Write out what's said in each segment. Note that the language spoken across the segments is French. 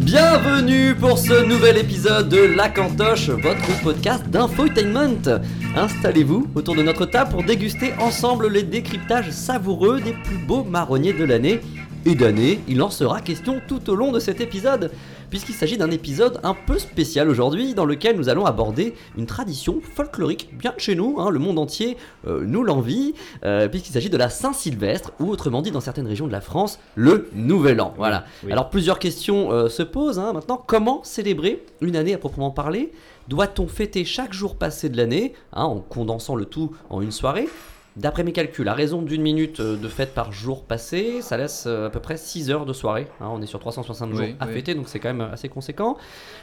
Bienvenue pour ce nouvel épisode de La Cantoche, votre podcast d'infotainment. Installez-vous autour de notre table pour déguster ensemble les décryptages savoureux des plus beaux marronniers de l'année. Et d'année, il en sera question tout au long de cet épisode, puisqu'il s'agit d'un épisode un peu spécial aujourd'hui, dans lequel nous allons aborder une tradition folklorique bien de chez nous, hein, le monde entier euh, nous l'envie, euh, puisqu'il s'agit de la Saint-Sylvestre, ou autrement dit dans certaines régions de la France, le Nouvel An. Voilà. oui. Alors plusieurs questions euh, se posent hein, maintenant. Comment célébrer une année à proprement parler? Doit-on fêter chaque jour passé de l'année, hein, en condensant le tout en une soirée? D'après mes calculs, à raison d'une minute euh, de fête par jour passé, ça laisse euh, à peu près 6 heures de soirée. hein, on est sur 360 jours Oui, à oui. fêter, donc c'est quand même assez conséquent.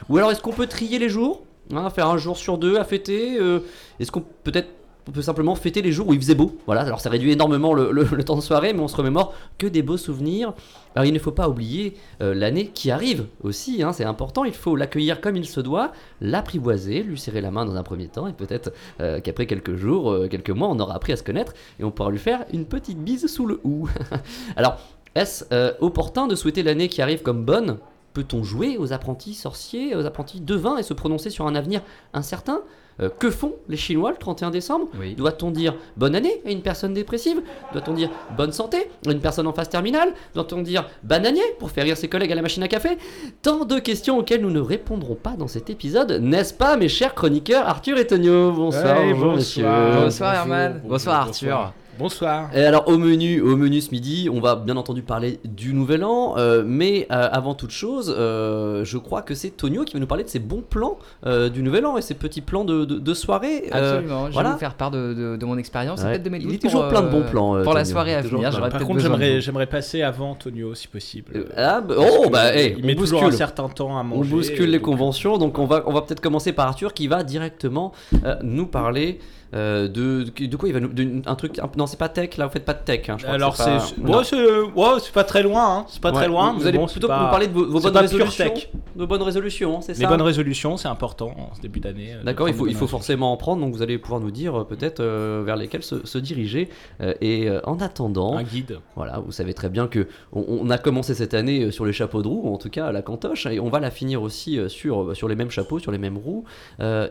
Ou alors est-ce qu'on peut trier les jours hein, Faire un jour sur deux à fêter euh, Est-ce qu'on peut-être on peut simplement fêter les jours où il faisait beau Voilà, alors ça réduit énormément le, temps de soirée, mais on se remémore que des beaux souvenirs. Alors il ne faut pas oublier euh, l'année qui arrive aussi, hein, c'est important, il faut l'accueillir comme il se doit, l'apprivoiser, lui serrer la main dans un premier temps, et peut-être euh, qu'après quelques jours, euh, quelques mois, on aura appris à se connaître, et on pourra lui faire une petite bise sous le hou. Alors, est-ce opportun de souhaiter l'année qui arrive comme bonne? Peut-on jouer aux apprentis sorciers, aux apprentis devins, et se prononcer sur un avenir incertain? Euh, Que font les Chinois le 31 décembre Oui. Doit-on dire bonne année à une personne dépressive Doit-on dire bonne santé à une personne en phase terminale Doit-on dire bananier pour faire rire ses collègues à la machine à café Tant de questions auxquelles nous ne répondrons pas dans cet épisode, n'est-ce pas mes chers chroniqueurs Arthur et Tonio Bonsoir, bonjour bonsoir. messieurs. Bonsoir, Herman. Bonsoir, Arthur. Bonsoir. Et alors au menu, au menu ce midi, on va bien entendu parler du Nouvel An, euh, mais euh, avant toute chose, euh, je crois que c'est Tonio qui va nous parler de ses bons plans euh, du Nouvel An et ses petits plans de, de- de soirée. Euh, Absolument, je voilà. vais vous faire part de, de- de mon expérience et Ouais. peut-être de mes Il est toujours pour, plein de bons plans, euh, pour la soirée à venir. Par peut-être contre, j'aimerais, passer avant Tonio si possible. Euh, ah, bah, oh bah hey, il on met toujours un bouscule. certain temps à manger. On bouscule les donc, conventions, donc on va, on va peut-être commencer par Arthur qui va directement euh, nous parler euh, de, de quoi il va nous, de- un truc, un- non c'est pas tech là, vous faites pas de tech. hein, je crois que Alors c'est pas- ouais, c'est, ouais, pas très loin, hein. c'est pas Ouais, très loin. Vous, mais allez bon, plutôt pas- nous parler de vos, bonnes résolutions, tech. de bonnes résolutions, c'est Les ça bonnes résolutions, c'est important en ce début d'année. euh, D'accord, il faut, il faut forcément en prendre, donc vous allez pouvoir nous dire euh, peut-être euh, vers lesquels se, se diriger. Euh, et en attendant. Un guide. voilà, vous savez très bien que on, on a commencé cette année sur les chapeaux de roue, ou en tout cas à la cantoche, et on va la finir aussi sur, sur les mêmes chapeaux, sur les mêmes roues.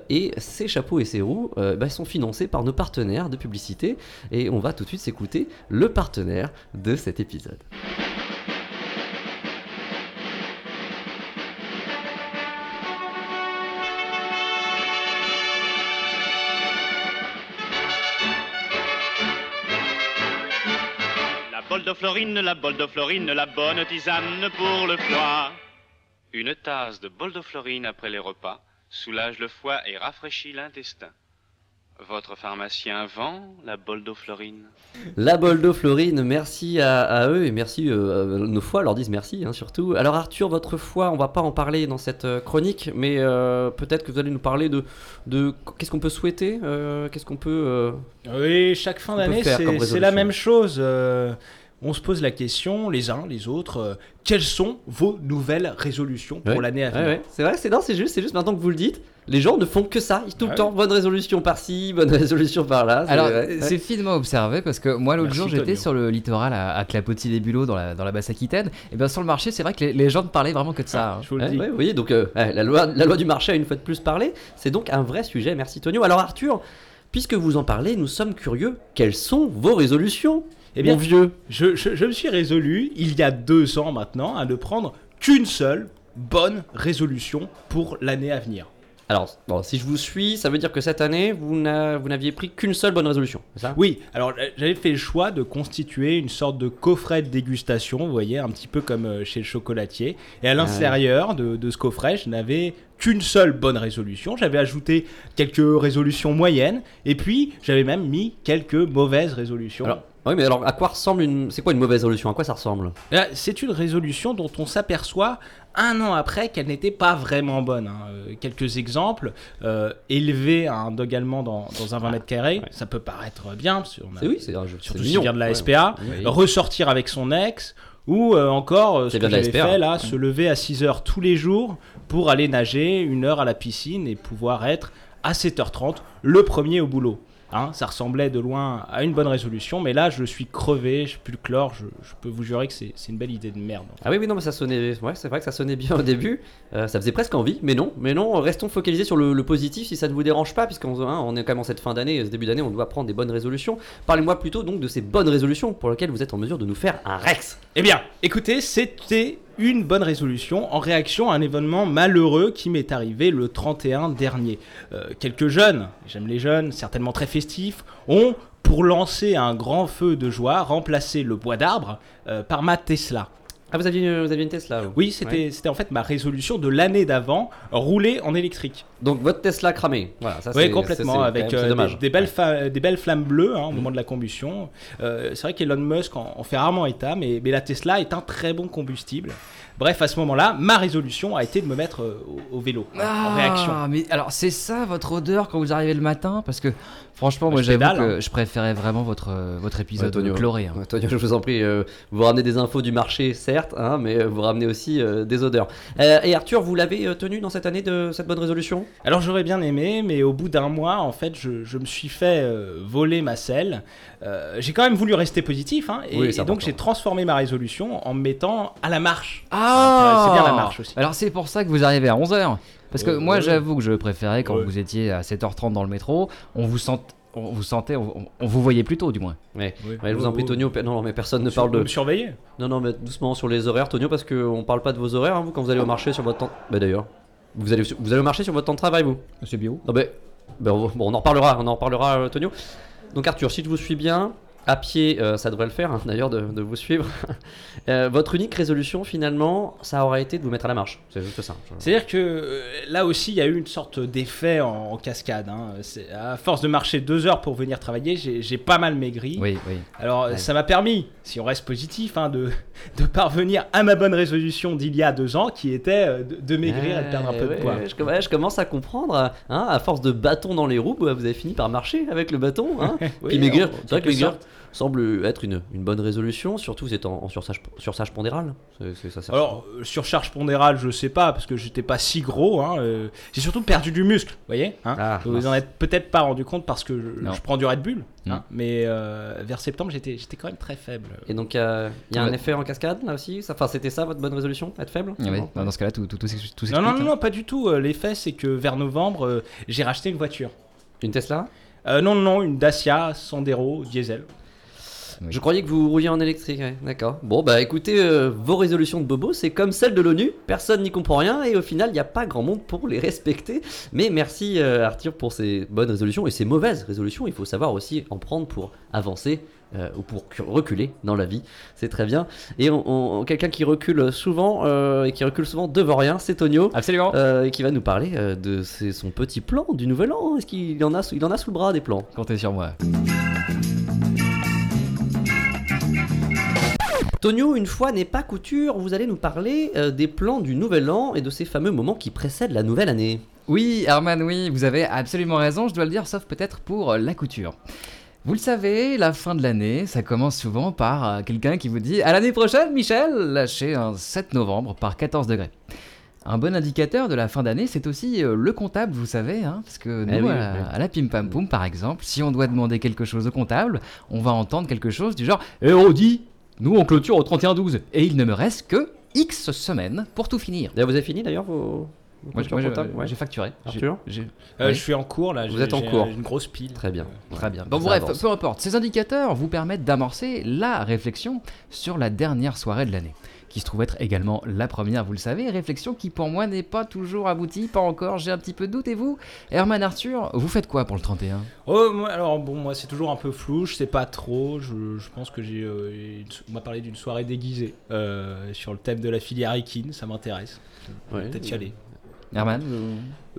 Et ces chapeaux et ces roues bah, sont financés par nos partenaires de publicité. Et on va tout de suite s'écouter le partenaire de cet épisode. La de Florine, la bole de Florine, la bonne tisane pour le foie. Une tasse de bol de Florine après les repas soulage le foie et rafraîchit l'intestin. Votre pharmacien vend la bole d'eau Florine. La Boldo Florine, merci à, à eux et merci, euh, nos foies leur disent merci hein, surtout. Alors Arthur, votre foie, on va pas en parler dans cette euh, chronique, mais euh, peut-être que vous allez nous parler de, de qu'est-ce qu'on peut souhaiter, euh, qu'est-ce qu'on peut... euh, Oui, chaque fin d'année, faire c'est, la même chose. On se pose la question, les uns, les autres, euh, quelles sont vos nouvelles résolutions pour Ouais. l'année à venir ouais, c'est vrai, c'est non, c'est juste, c'est juste maintenant que vous le dites. Les gens ne font que ça, tout le Ouais. temps. Bonne résolution par-ci, bonne résolution par-là. c'est- Alors, c'est finement observé parce que moi, l'autre jour, j'étais sur le littoral à, à Clapotis-les-Bulots dans la, dans la Basse-Aquitaine. Et bien, sur le marché, c'est vrai que les, les gens ne parlaient vraiment que de ça. hein. Je vous le Ouais, dis. ouais, vous voyez, donc euh, la, loi, la loi du marché a une fois de plus parlé. C'est donc un vrai sujet. Merci Tonio. Alors Arthur, puisque vous en parlez, nous sommes curieux. Quelles sont vos résolutions? Eh bien, mon vieux Je, je- je me suis résolu, il y a deux ans maintenant, à ne prendre qu'une seule bonne résolution pour l'année à venir. Alors, bon, si je vous suis, ça veut dire que cette année, vous n'a- vous n'aviez pris qu'une seule bonne résolution, c'est ça? Oui, alors j'avais fait le choix de constituer une sorte de coffret de dégustation, vous voyez, un petit peu comme euh, chez le chocolatier. Et à l'intérieur de, de ce coffret, je n'avais qu'une seule bonne résolution. J'avais ajouté quelques résolutions moyennes, et puis j'avais même mis quelques mauvaises résolutions. Alors, oui, mais alors à quoi ressemble une. C'est quoi une mauvaise résolution? À quoi ça ressemble? Là, C'est une résolution dont on s'aperçoit un an après qu'elle n'était pas vraiment bonne. hein. Euh, quelques exemples. Euh, élever un dog allemand dans, dans un 20 mètres carrés, ouais. ça peut paraître bien. parce qu'on a- oui, c'est un jeu. surtout s'il vient de la Ouais. SPA. Ressortir avec son ex. Ou euh, encore, ce que j'avais fait là, se lever à 6 heures tous les jours pour aller nager une heure à la piscine et pouvoir être à 7h30 le premier au boulot. Hein, ça ressemblait de loin à une bonne résolution, mais là je suis crevé, je plus le chlore, je, je peux vous jurer que c'est une belle idée de merde. Ah oui, oui, non, mais ça sonnait. Ouais, c'est vrai que ça sonnait bien au début. Euh, ça faisait presque envie, mais non, mais non. Restons focalisés sur le, le positif si ça ne vous dérange pas, puisqu'on hein, on est quand même en cette fin d'année, ce début d'année, on doit prendre des bonnes résolutions. Parlez-moi plutôt donc de ces bonnes résolutions pour lesquelles vous êtes en mesure de nous faire un Rex. Eh bien, écoutez, c'était une bonne résolution en réaction à un événement malheureux qui m'est arrivé le 31 dernier. Euh, quelques jeunes, j'aime les jeunes, certainement très festifs, ont, pour lancer un grand feu de joie, remplacé le bois d'arbre euh, par ma Tesla. Ah, vous aviez, vous aviez une Tesla vous Oui, c'était c'était en fait ma résolution de l'année d'avant, rouler en électrique. Donc votre Tesla cramé. Voilà, ça Oui, c'est- complètement, ça, avec euh, dommage. des, des belles des belles flammes bleues hein, au moment de la combustion. Euh, c'est vrai qu'Elon Musk en, en fait rarement état, mais, mais la Tesla est un très bon combustible. Bref, à ce moment-là, ma résolution a été de me mettre euh, au, au vélo, en réaction. Ah, mais alors c'est ça votre odeur quand vous arrivez le matin? Parce que franchement, Bah, moi je j'avoue que je préférais vraiment votre, euh, votre épisode Ouais, Tonio. chloré. hein. Ouais, Tonio, je vous en prie, euh, vous ramenez des infos du marché, certes, hein, mais euh, vous ramenez aussi euh, des odeurs. Euh, et Arthur, vous l'avez tenu dans cette année de cette bonne résolution? Alors j'aurais bien aimé, mais au bout d'un mois, en fait, je, je me suis fait euh, voler ma selle. Euh, j'ai quand même voulu rester positif, hein, et, Oui, et donc j'ai transformé ma résolution en me mettant à la marche. Ah c'est bien la marche aussi. Alors c'est pour ça que vous arrivez à 11h. Parce que Euh, moi ouais. j'avoue que je préférais quand Ouais. vous étiez à 7h30 dans le métro, on vous sent on vous sentait, on, on vous voyait plus tôt du moins. Ouais. Oui. Je vous en prie. Tonio. Non, mais personne ne parle de. me surveiller Non, non, mais doucement sur les horaires, Tonio, parce qu'on parle pas de vos horaires, hein, vous, quand vous allez au marché sur votre temps. Bah d'ailleurs, vous allez, vous allez au marché sur votre temps de travail, vous Monsieur Bio Non, bah, bah, on, bon, on en reparlera, on en reparlera, euh, Tonio. Donc, Arthur, si je vous suis bien, à pied, euh, ça devrait le faire, hein, d'ailleurs, de, de vous suivre. Euh, votre unique résolution, finalement, ça aurait été de vous mettre à la marche. C'est juste ça. Je- C'est-à-dire que euh, là aussi, il y a eu une sorte d'effet en, en cascade. hein. À force de marcher deux heures pour venir travailler, j'ai pas mal maigri. Oui, oui. Alors Ouais. ça m'a permis, si on reste positif, hein, de, de parvenir à ma bonne résolution d'il y a deux ans, qui était de, de maigrir et de perdre un peu Ouais, de poids. je, commence à comprendre. à force de bâton dans les roues, bah, vous avez fini par marcher avec le bâton. Puis maigrir, c'est vrai que maigrir sorte. Semble être une, une bonne résolution, surtout c'est en, en surcharge, surcharge pondérale. C'est- c'est- ça sert Alors, euh, surcharge pondérale, je sais pas, parce que j'étais pas si gros. hein, euh, J'ai surtout perdu du muscle, vous voyez hein. Ah, Vous mince. en êtes peut-être pas rendu compte parce que je, prends du Red Bull. hein, mais euh, vers septembre, j'étais j'étais quand même très faible. Et donc, euh, il y a un Ouais. effet en cascade là aussi Ça- Enfin, c'était ça votre bonne résolution Être faible? Dans ce cas-là, tout, tout, tout, s'ex- tout Non, s'explique. non, non, hein. non, pas du tout. L'effet, c'est que vers novembre, euh, j'ai racheté une voiture. Une Tesla? Euh, non, non, non, une Dacia Sandero diesel. Oui. Je croyais que vous rouliez en électrique, ouais, d'accord. Bon, bah écoutez, euh, vos résolutions de Bobo, c'est comme celles de l'ONU, personne n'y comprend rien et au final, il n'y a pas grand monde pour les respecter. Mais merci euh, Arthur pour ces bonnes résolutions et ces mauvaises résolutions, il faut savoir aussi en prendre pour avancer euh, ou pour cu- reculer dans la vie, c'est très bien. Et on, on- quelqu'un qui recule souvent euh, et qui recule souvent devant rien, c'est Tonio. Absolument. euh, et qui va nous parler de ses- son petit plan du nouvel an. Est-ce qu'il en a, il en a sous le bras des plans? Comptez sur moi. Tonio, une fois n'est pas couture, vous allez nous parler euh, des plans du nouvel an et de ces fameux moments qui précèdent la nouvelle année. Oui, Herman, oui, vous avez absolument raison, je dois le dire, sauf peut-être pour euh, la couture. Vous le savez, la fin de l'année, ça commence souvent par euh, quelqu'un qui vous dit À l'année prochaine, Michel Lâchez un 7 novembre par 14 degrés. Un bon indicateur de la fin d'année, c'est aussi euh, le comptable, vous savez, hein, parce que nous, Eh oui, à, la- oui. à la Pim Pam Poum, par exemple, si on doit demander quelque chose au comptable, on va entendre quelque chose du genre Eh oh, dis Nous, on clôture au 31-12, et il ne me reste que X semaines pour tout finir. D'ailleurs, vous avez fini d'ailleurs vos, Moi, j'ai facturé. Euh, Oui. Je suis en cours là. Vous j'ai- êtes en j'ai cours. Une grosse pile. Très bien. Très bien. Ouais, Bon, ça bref, avance. peu importe. Ces indicateurs vous permettent d'amorcer la réflexion sur la dernière soirée de l'année, qui se trouve être également la première, vous le savez. Réflexion qui, pour moi, n'est pas toujours aboutie, pas encore. J'ai un petit peu de doute. Et vous, Herman Arthur, vous faites quoi pour le 31 Oh, moi, alors bon, moi c'est toujours un peu flou, je sais pas trop. Je, je pense que j'ai. euh, on m'a parlé d'une soirée déguisée euh, sur le thème de la filière Equine, ça m'intéresse. Ouais. Peut-être y aller. Herman?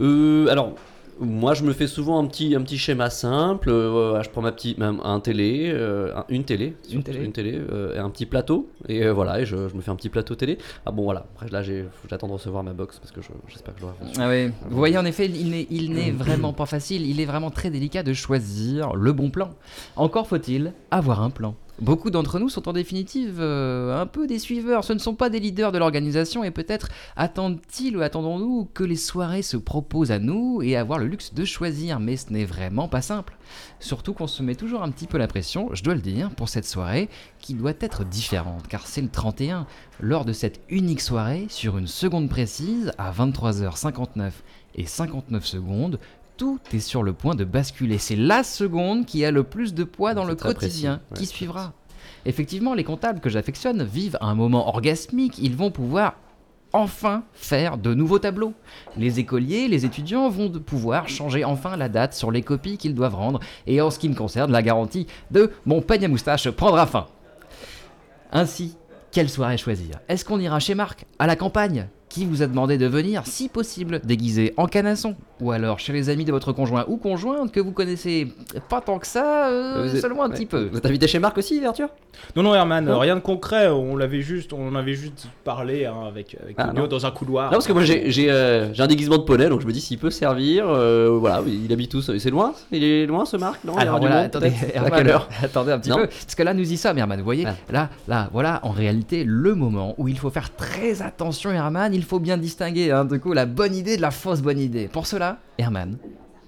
Euh, alors, Moi, je me fais souvent un petit, un petit schéma simple. euh, je prends ma petite, ma- un télé, euh, un- une télé, Une surtout télé. une télé, euh, et un petit plateau. Et voilà, et je, je me fais un petit plateau télé. Ah bon, voilà. Après, là, que j'attends de recevoir ma box parce que je, j'espère que je l'aurai reçue. Ah oui. Vous voyez, en effet, il n'est vraiment pas facile. Il est vraiment très délicat de choisir le bon plan. Encore faut-il avoir un plan. Beaucoup d'entre nous sont en définitive euh, un peu des suiveurs. Ce ne sont pas des leaders de l'organisation et peut-être attendent-ils ou attendons-nous que les soirées se proposent à nous et avoir le luxe de choisir. Mais ce n'est vraiment pas simple. Surtout qu'on se met toujours un petit peu la pression, je dois le dire, pour cette soirée qui doit être différente car c'est le 31. Lors de cette unique soirée, sur une seconde précise, à 23h59 et 59 secondes, tout est sur le point de basculer. C'est la seconde qui a le plus de poids dans le quotidien précis, ouais, qui suivra. Effectivement, les comptables que j'affectionne vivent un moment orgasmique. Ils vont pouvoir enfin faire de nouveaux tableaux. Les écoliers, les étudiants vont pouvoir changer enfin la date sur les copies qu'ils doivent rendre. Et en ce qui me concerne, la garantie de mon peigne à moustache prendra fin. Ainsi, quelle soirée choisir? Est-ce qu'on ira chez Marc, à la campagne? Qui vous a demandé de venir, si possible, déguisé en canasson Ou alors chez les amis de votre conjoint ou conjointe que vous connaissez pas tant que ça, euh, êtes- seulement un ouais. petit peu Vous êtes invité chez Marc aussi, Arthur? Non, non, Herman, Non rien de concret. On l'avait juste, on en avait juste parlé hein, avec, avec Ah, dans un couloir. Non, parce que moi j'ai, j'ai, euh, j'ai un déguisement de poney, donc je me dis s'il peut servir. euh, voilà, il habite où ce- C'est loin Il est loin ce Marc Non, Alors voilà, monde, attendez, À quelle heure? attendez un petit Non. peu, parce que là nous y sommes Herman, vous voyez, Ah. là, là, voilà en réalité le moment où il faut faire très attention Herman, il faut bien distinguer hein, du coup la bonne idée de la fausse bonne idée. Pour cela, Herman,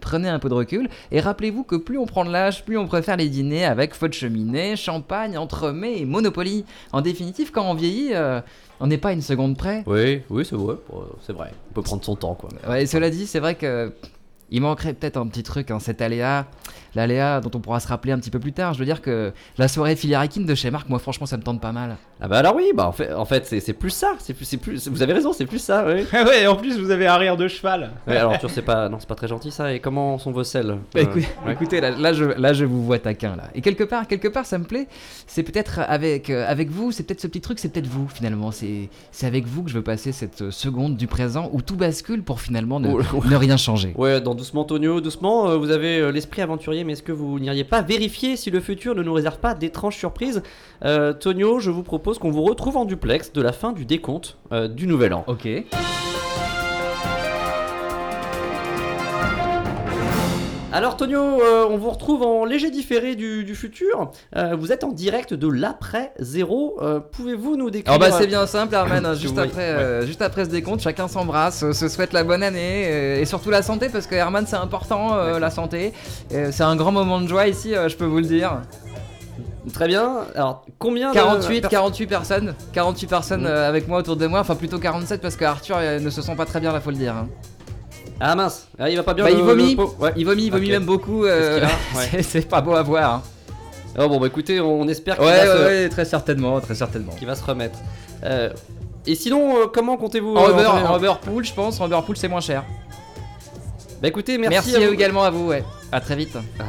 prenez un peu de recul et rappelez-vous que plus on prend de l'âge, plus on préfère les dîners avec feu de cheminée, champagne, entremets et Monopoly. En définitive, quand on vieillit, euh, on n'est pas une seconde près. Oui, oui, c'est vrai, euh, c'est vrai. On peut prendre son temps, quoi. Ouais, et cela dit, c'est vrai que il manquerait peut-être un petit truc, hein, cet aléa, l'aléa dont on pourra se rappeler un petit peu plus tard. Je veux dire que la soirée filiarakine de chez Marc, moi franchement, ça me tente pas mal. Ah bah alors oui, bah en fait, en fait c'est, c'est plus ça. C'est plus, c'est plus. Vous avez raison, c'est plus ça, oui. Ouais, en plus vous avez un rire de cheval. Ouais, alors Arthur, c'est pas, non, c'est pas très gentil ça. Et comment sont vos selles Bah, Euh, écoute- ouais. Écoutez, là, là, je, là, je vous vois taquin là. Et quelque part, quelque part, ça me plaît. C'est peut-être avec, euh, avec vous, c'est peut-être ce petit truc, c'est peut-être vous finalement. C'est, c'est avec vous que je veux passer cette euh, seconde du présent où tout bascule pour finalement ne, Oh, ne rien changer. Ouais, dans Doucement Tonio, doucement, euh, vous avez euh, l'esprit aventurier, mais est-ce que vous n'iriez pas vérifier si le futur ne nous réserve pas d'étranges surprises? Euh, Tonio, je vous propose qu'on vous retrouve en duplex de la fin du décompte euh, du nouvel an. Ok. Alors Tonio, euh, on vous retrouve en léger différé du, du futur. Euh, vous êtes en direct de l'après zéro. Euh, Pouvez-vous nous décrire Alors bah c'est bien simple Herman, hein, juste, après, juste après ce décompte, chacun s'embrasse, se souhaite la bonne année et surtout la santé parce que Herman c'est important la santé. C'est un grand moment de joie ici, je peux vous le dire. Très bien. Alors combien de 48, pers- 48 personnes, 48 personnes Mhm. euh, avec moi autour de moi, enfin plutôt 47 parce que Arthur euh, ne se sent pas très bien là faut le dire. hein. Ah mince, ah, il va pas bien. Bah, le- il vomit. le pot. Ouais. Il vomit, il vomit même beaucoup, euh, Ouais. c'est- pas beau à voir. hein. Oh, bon bah écoutez, on espère qu'il Ouais, va, ouais, se- ouais, très certainement, très certainement. qu'il va se remettre. Et sinon, comment comptez-vous En Uber Pool, je pense, en Uber Pool c'est moins cher. Bah écoutez, merci, Merci, à vous. également à vous, ouais. À très vite. Ah.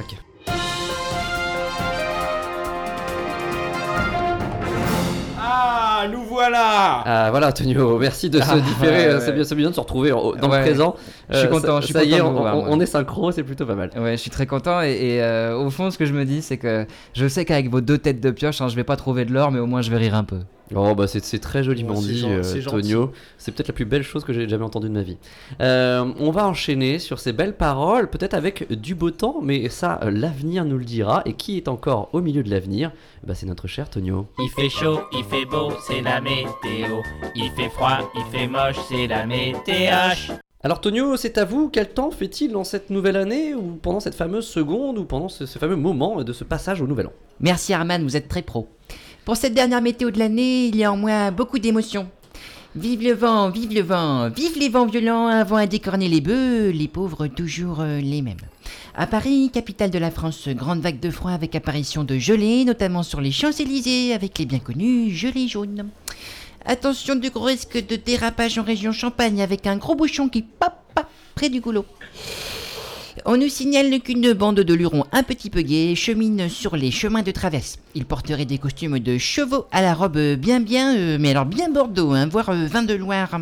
Ah, nous voilà. Ah voilà Antonio, merci de se Ah, différer, ouais, euh, ouais. c'est bien, c'est bien de se retrouver en- dans Ouais. le présent. Je suis Euh, content, ça, je suis ça y est, on, vous voir, on- moi. on est synchro, c'est plutôt pas mal. Ouais, je suis très content et, et, euh, au fond, ce que je me dis, c'est que je sais qu'avec vos deux têtes de pioche, hein, je vais pas trouver de l'or, mais au moins je vais rire un peu. Oh bah c'est c'est très joliment c'est dit, gen- euh. Tonio. C'est peut-être la plus belle chose que j'ai jamais entendue de ma vie. Euh, on va enchaîner sur ces belles paroles, peut-être avec du beau temps, mais ça, euh, l'avenir nous le dira. Et qui est encore au milieu de l'avenir? Bah, C'est notre cher Tonio. Il fait chaud, il fait beau, c'est la météo. Il fait froid, il fait moche, c'est la météo. Alors Tonio, c'est à vous, quel temps fait-il dans cette nouvelle année, ou pendant cette fameuse seconde, ou pendant ce, ce fameux moment de ce passage au nouvel an? Merci Arman, vous êtes très pro. Pour cette dernière météo de l'année, il y a en moi beaucoup d'émotions. Vive le vent, vive le vent, vive les vents violents, un vent à décorner les bœufs, les pauvres toujours euh, les mêmes. À Paris, capitale de la France, grande vague de froid avec apparition de gelées, notamment sur les Champs-Élysées avec les bien connus gelées jaunes. Attention du gros risque de dérapage en région Champagne avec un gros bouchon qui pop, pop près du goulot. On nous signale qu'une bande de lurons un petit peu gays chemine sur les chemins de traverse. Ils porteraient des costumes de chevaux à la robe bien bien, euh, mais alors bien Bordeaux, hein, voire euh, vin de Loire.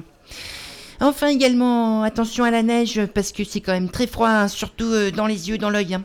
Enfin également, attention à la neige parce que c'est quand même très froid, hein, surtout euh, dans les yeux, dans l'œil. hein.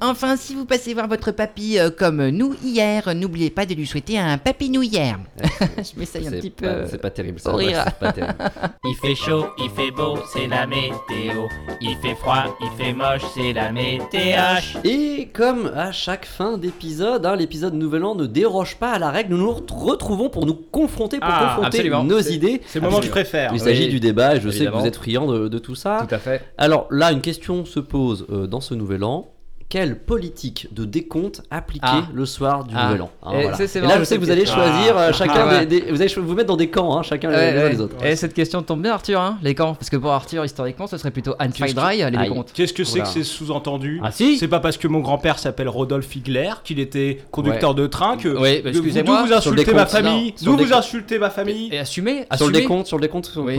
Enfin, si vous passez voir votre papy euh, comme nous hier, n'oubliez pas de lui souhaiter un papy nous hier. Je m'essaye un C'est petit peu. pas- C'est pas terrible ça. pour ouais, rire. c'est pas terrible. Il fait chaud, il fait beau, c'est la météo. Il fait froid, il fait moche, c'est la météo. Et comme à chaque fin d'épisode, hein, l'épisode Nouvel An ne déroge pas à la règle, nous nous retrouvons pour nous confronter, pour Ah, confronter absolument. nos C'est- idées. C'est le moment que je préfère. Il s'agit Oui, du débat et je sais que évidemment. vous êtes friands de, de tout ça. Tout à fait. Alors là, une question se pose euh, dans ce Nouvel An. Quelle politique de décompte appliquer Ah. le soir du Ah. Nouvel An Hein, Et voilà. c'est- c'est Et marrant, là, je sais que vous allez choisir euh, chacun Ah, ouais. des, des- Vous allez vous mettre dans des camps, hein, chacun les- Ouais, les uns ouais. les autres. Et cette question tombe bien, Arthur, hein, les camps. Parce que pour Arthur, historiquement, ce serait plutôt Anne Qu'est-ce Dry, les décomptes. Qu'est-ce que c'est Voilà. que c'est sous-entendu Ah si C'est pas parce que mon grand-père s'appelle Rodolphe Higler qu'il était conducteur de train que. Oui, bah, que vous- excusez-moi, D'où vous insultez ma décompte, famille D'où vous décompte. insultez ma famille Et assumer, Sur le décompte, sur le décompte, Oui.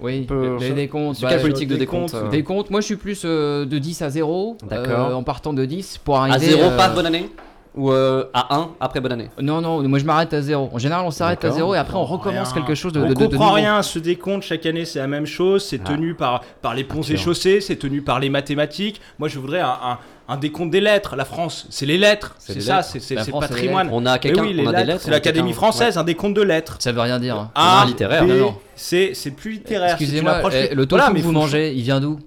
Oui, les décomptes. Sur bah, quelle politique de décompte euh, Des comptes, moi je suis plus euh, de 10 à 0. D'accord. Euh, partant de 10 pour arriver. À 0, euh, pas bonne année Ou euh, à 1 après bonne année Non, non, moi je m'arrête à 0. En général, on s'arrête à D'accord. 0 et après on recommence rien. quelque chose de, On de, de- de comprend rien, ce décompte chaque année c'est la même chose, c'est Ah. tenu par, par les ponts et chaussées, c'est tenu par les mathématiques. Moi je voudrais un, un- un décompte des lettres. La France, c'est les lettres, C'est ça, c'est le patrimoine. On a quelqu'un, oui, lettres, lettres. c'est l'Académie française, un décompte de lettres. Ça veut rien dire. Ah, littéraire, non, non. C'est c'est plus littéraire. Excusez-moi, eh, le tofu que vous mangez, il vient d'où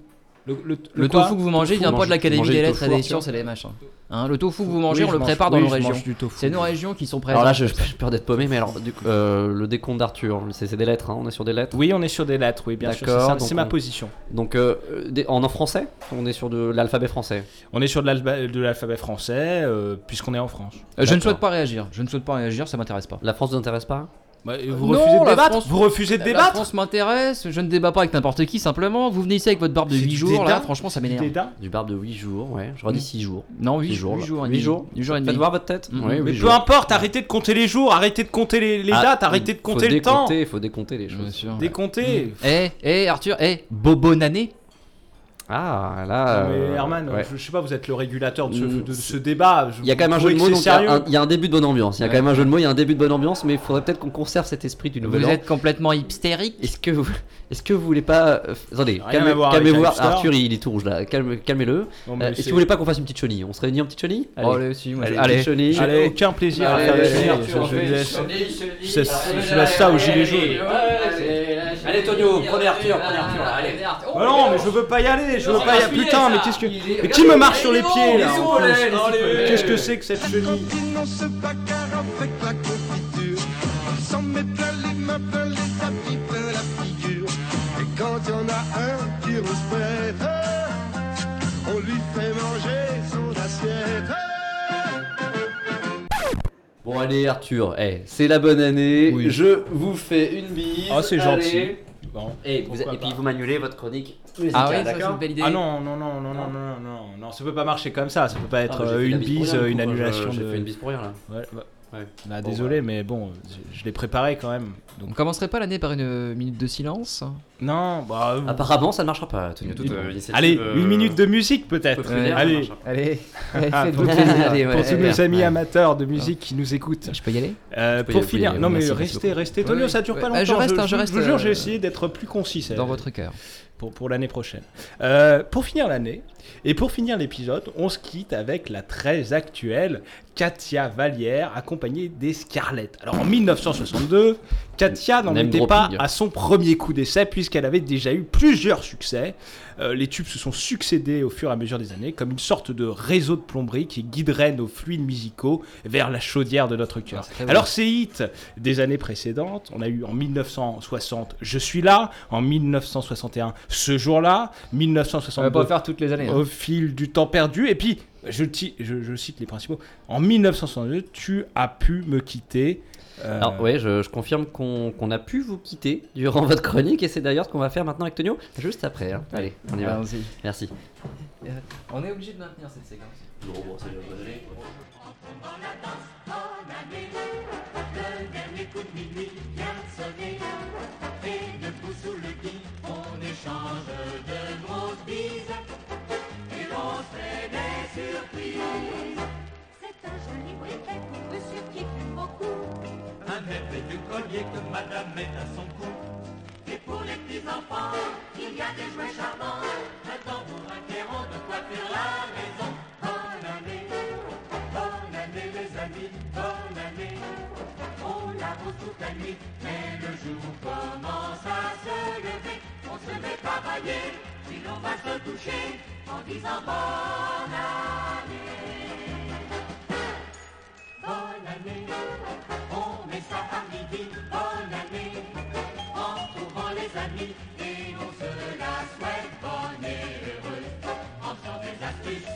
Le, le- tofu que vous mangez, vient pas de l'Académie des lettres et des sciences et des machins. Hein, le tofu que vous mangez, Oui, on le mange- prépare dans oui, nos régions. C'est nos régions qui sont présentes. Alors là, je- j'ai peur d'être paumé, mais alors, du coup, euh, le décompte d'Arthur, c'est des lettres, hein, on est sur des lettres. Oui, on est sur des lettres, oui, bien sûr. C'est ma on- position. Donc, euh, des- en, en français On est sur de l'alphabet français. On est sur de l'alphabet français, euh, puisqu'on est en France. Euh, je ne souhaite pas réagir. Je ne souhaite pas réagir, ça m'intéresse pas. La France ne vous intéresse pas Bah, vous Non, refusez de la débattre France- Vous refusez de La débattre France m'intéresse, je ne débat pas avec n'importe qui simplement. Vous venez ici avec votre barbe de C'est 8 du jours, là, franchement ça m'énerve. Du barbe de 8 jours, ouais. J'aurais dit 6 jours. Non, 8, Huit jours, là. jours. et Huit demi. jours Huit jours et Faites demi. voir votre tête Mhm. Oui, Mais huit peu jours. importe, arrêtez de compter les jours, arrêtez de compter les, les Ah, dates, arrêtez de compter le temps. décompter, faut décompter les Bien choses. sûr. Décompter. Eh, eh, Arthur, eh, Bobo Nané Ah, là. Mais euh, Herman, ouais. je, je sais pas, vous êtes le régulateur de ce, Mm, de ce débat. Je- Il y a quand même un jeu de mots, donc il y, a un- il y a un début de bonne ambiance. Il y a Ouais. quand même un jeu de mots, il y a un début de bonne ambiance, mais il faudrait peut-être qu'on conserve cet esprit du nouvel Vous an. êtes complètement hystérique Est-ce que vous, est-ce que vous voulez pas, euh, attendez, calmez- calmez-vous, hipster. Arthur, il est tout rouge là, calme- calmez-le. Euh, Est-ce que vous voulez pas qu'on fasse une petite chenille? On se réunit en petite chenille? Oh, allez, si, moi, je- Allez, allez. chenille. Aucun plaisir à faire je laisse ça aux gilets jaunes. Allez, Tonio, prenez Arthur, prenez Arthur, là, allez. Oh non, mais je veux pas y aller, je veux pas y aller. Putain, mais qu'est-ce que. Mais qui me marche sur les pieds là Qu'est-ce que c'est que cette chenille Quand on se bagarre avec la confiture, il s'en met plein les mains, plein les tapis, plein la figure. Et quand il y en a un qui respecte, on lui fait manger son assiette. Bon allez Arthur, eh, c'est la bonne année, Oui. je vous fais une bise. Oh, c'est allez. gentil. Bon. Et, vous- Pourquoi et puis pas. vous manuelez votre chronique. Ah musicale, oui, ça c'est d'accord une belle idée. Ah non, non, non, non, non, non, non, non, ça peut pas marcher comme ça, ça peut pas être Ah, j'ai euh, une bise rien, euh, une annulation J'ai de. fait une bise pour rien là. Ouais, bah, Ouais. bah, Bon, désolé, mais bon, je, je l'ai préparé quand même. On Donc, commencerait pas l'année par une minute de silence non, bah. euh, Apparemment ça ne marchera pas, Une- euh, Allez, euh, une minute de musique peut-être. ça Allez. Allez, Ah, faites-vous pour- plaisir. Allez, ouais, pour tous ouais, nos amis ouais. amateurs de musique qui nous écoutent. Je peux y aller Euh, peux y pour aller, finir, non mais restez, restez. Tonio, ça dure pas Ouais, longtemps. bah, je reste, hein, je je reste, vous jure, euh, j'ai essayé d'être plus concis. Dans votre cœur. pour, pour l'année prochaine. Euh, pour finir l'année, et pour finir l'épisode, on se quitte avec la très actuelle Katia Vallière, accompagnée des Scarlett. Alors en 1962, Katia n'en était pas dropping. à son premier coup d'essai, puisqu'elle avait déjà eu plusieurs succès. Euh, les tubes se sont succédés au fur et à mesure des années, comme une sorte de réseau de plomberie qui guiderait nos fluides musicaux vers la chaudière de notre cœur. Ah, Alors ces hits des années précédentes, on a eu en 1960 Je suis là, en 1961 Ce jour-là, On va 1962 pas faire toutes les années. hein. Au fil du temps perdu, et puis je, je, je cite les principaux, en 1962 Tu as pu me quitter. Euh, Alors ouais, je, je confirme qu'on a pu vous quitter durant votre chronique et c'est d'ailleurs ce qu'on va faire maintenant avec Tonio, juste après. hein. Allez, on y va. Allons-y. Merci. On est obligé de maintenir cette séquence. C'est que madame met à son cou. Et pour les petits y a des jouets charmants, un tambour, un clairon, de quoi faire la maison. Bonne année, bonne année les amis, bonne année. On la rose toute la nuit, mais le jour commence à se lever. On se met travailler, puis l'on va se toucher en disant bonne bonne année. En trouvant les amis et on se la souhaite bonne et heureuse. En faisant des astuces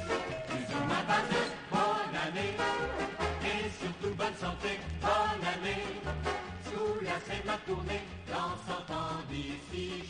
plus ou moins baseuses, bonne année. Et surtout bonne santé, bonne année. Sous la scène à tourner, dans cent ans d'ici.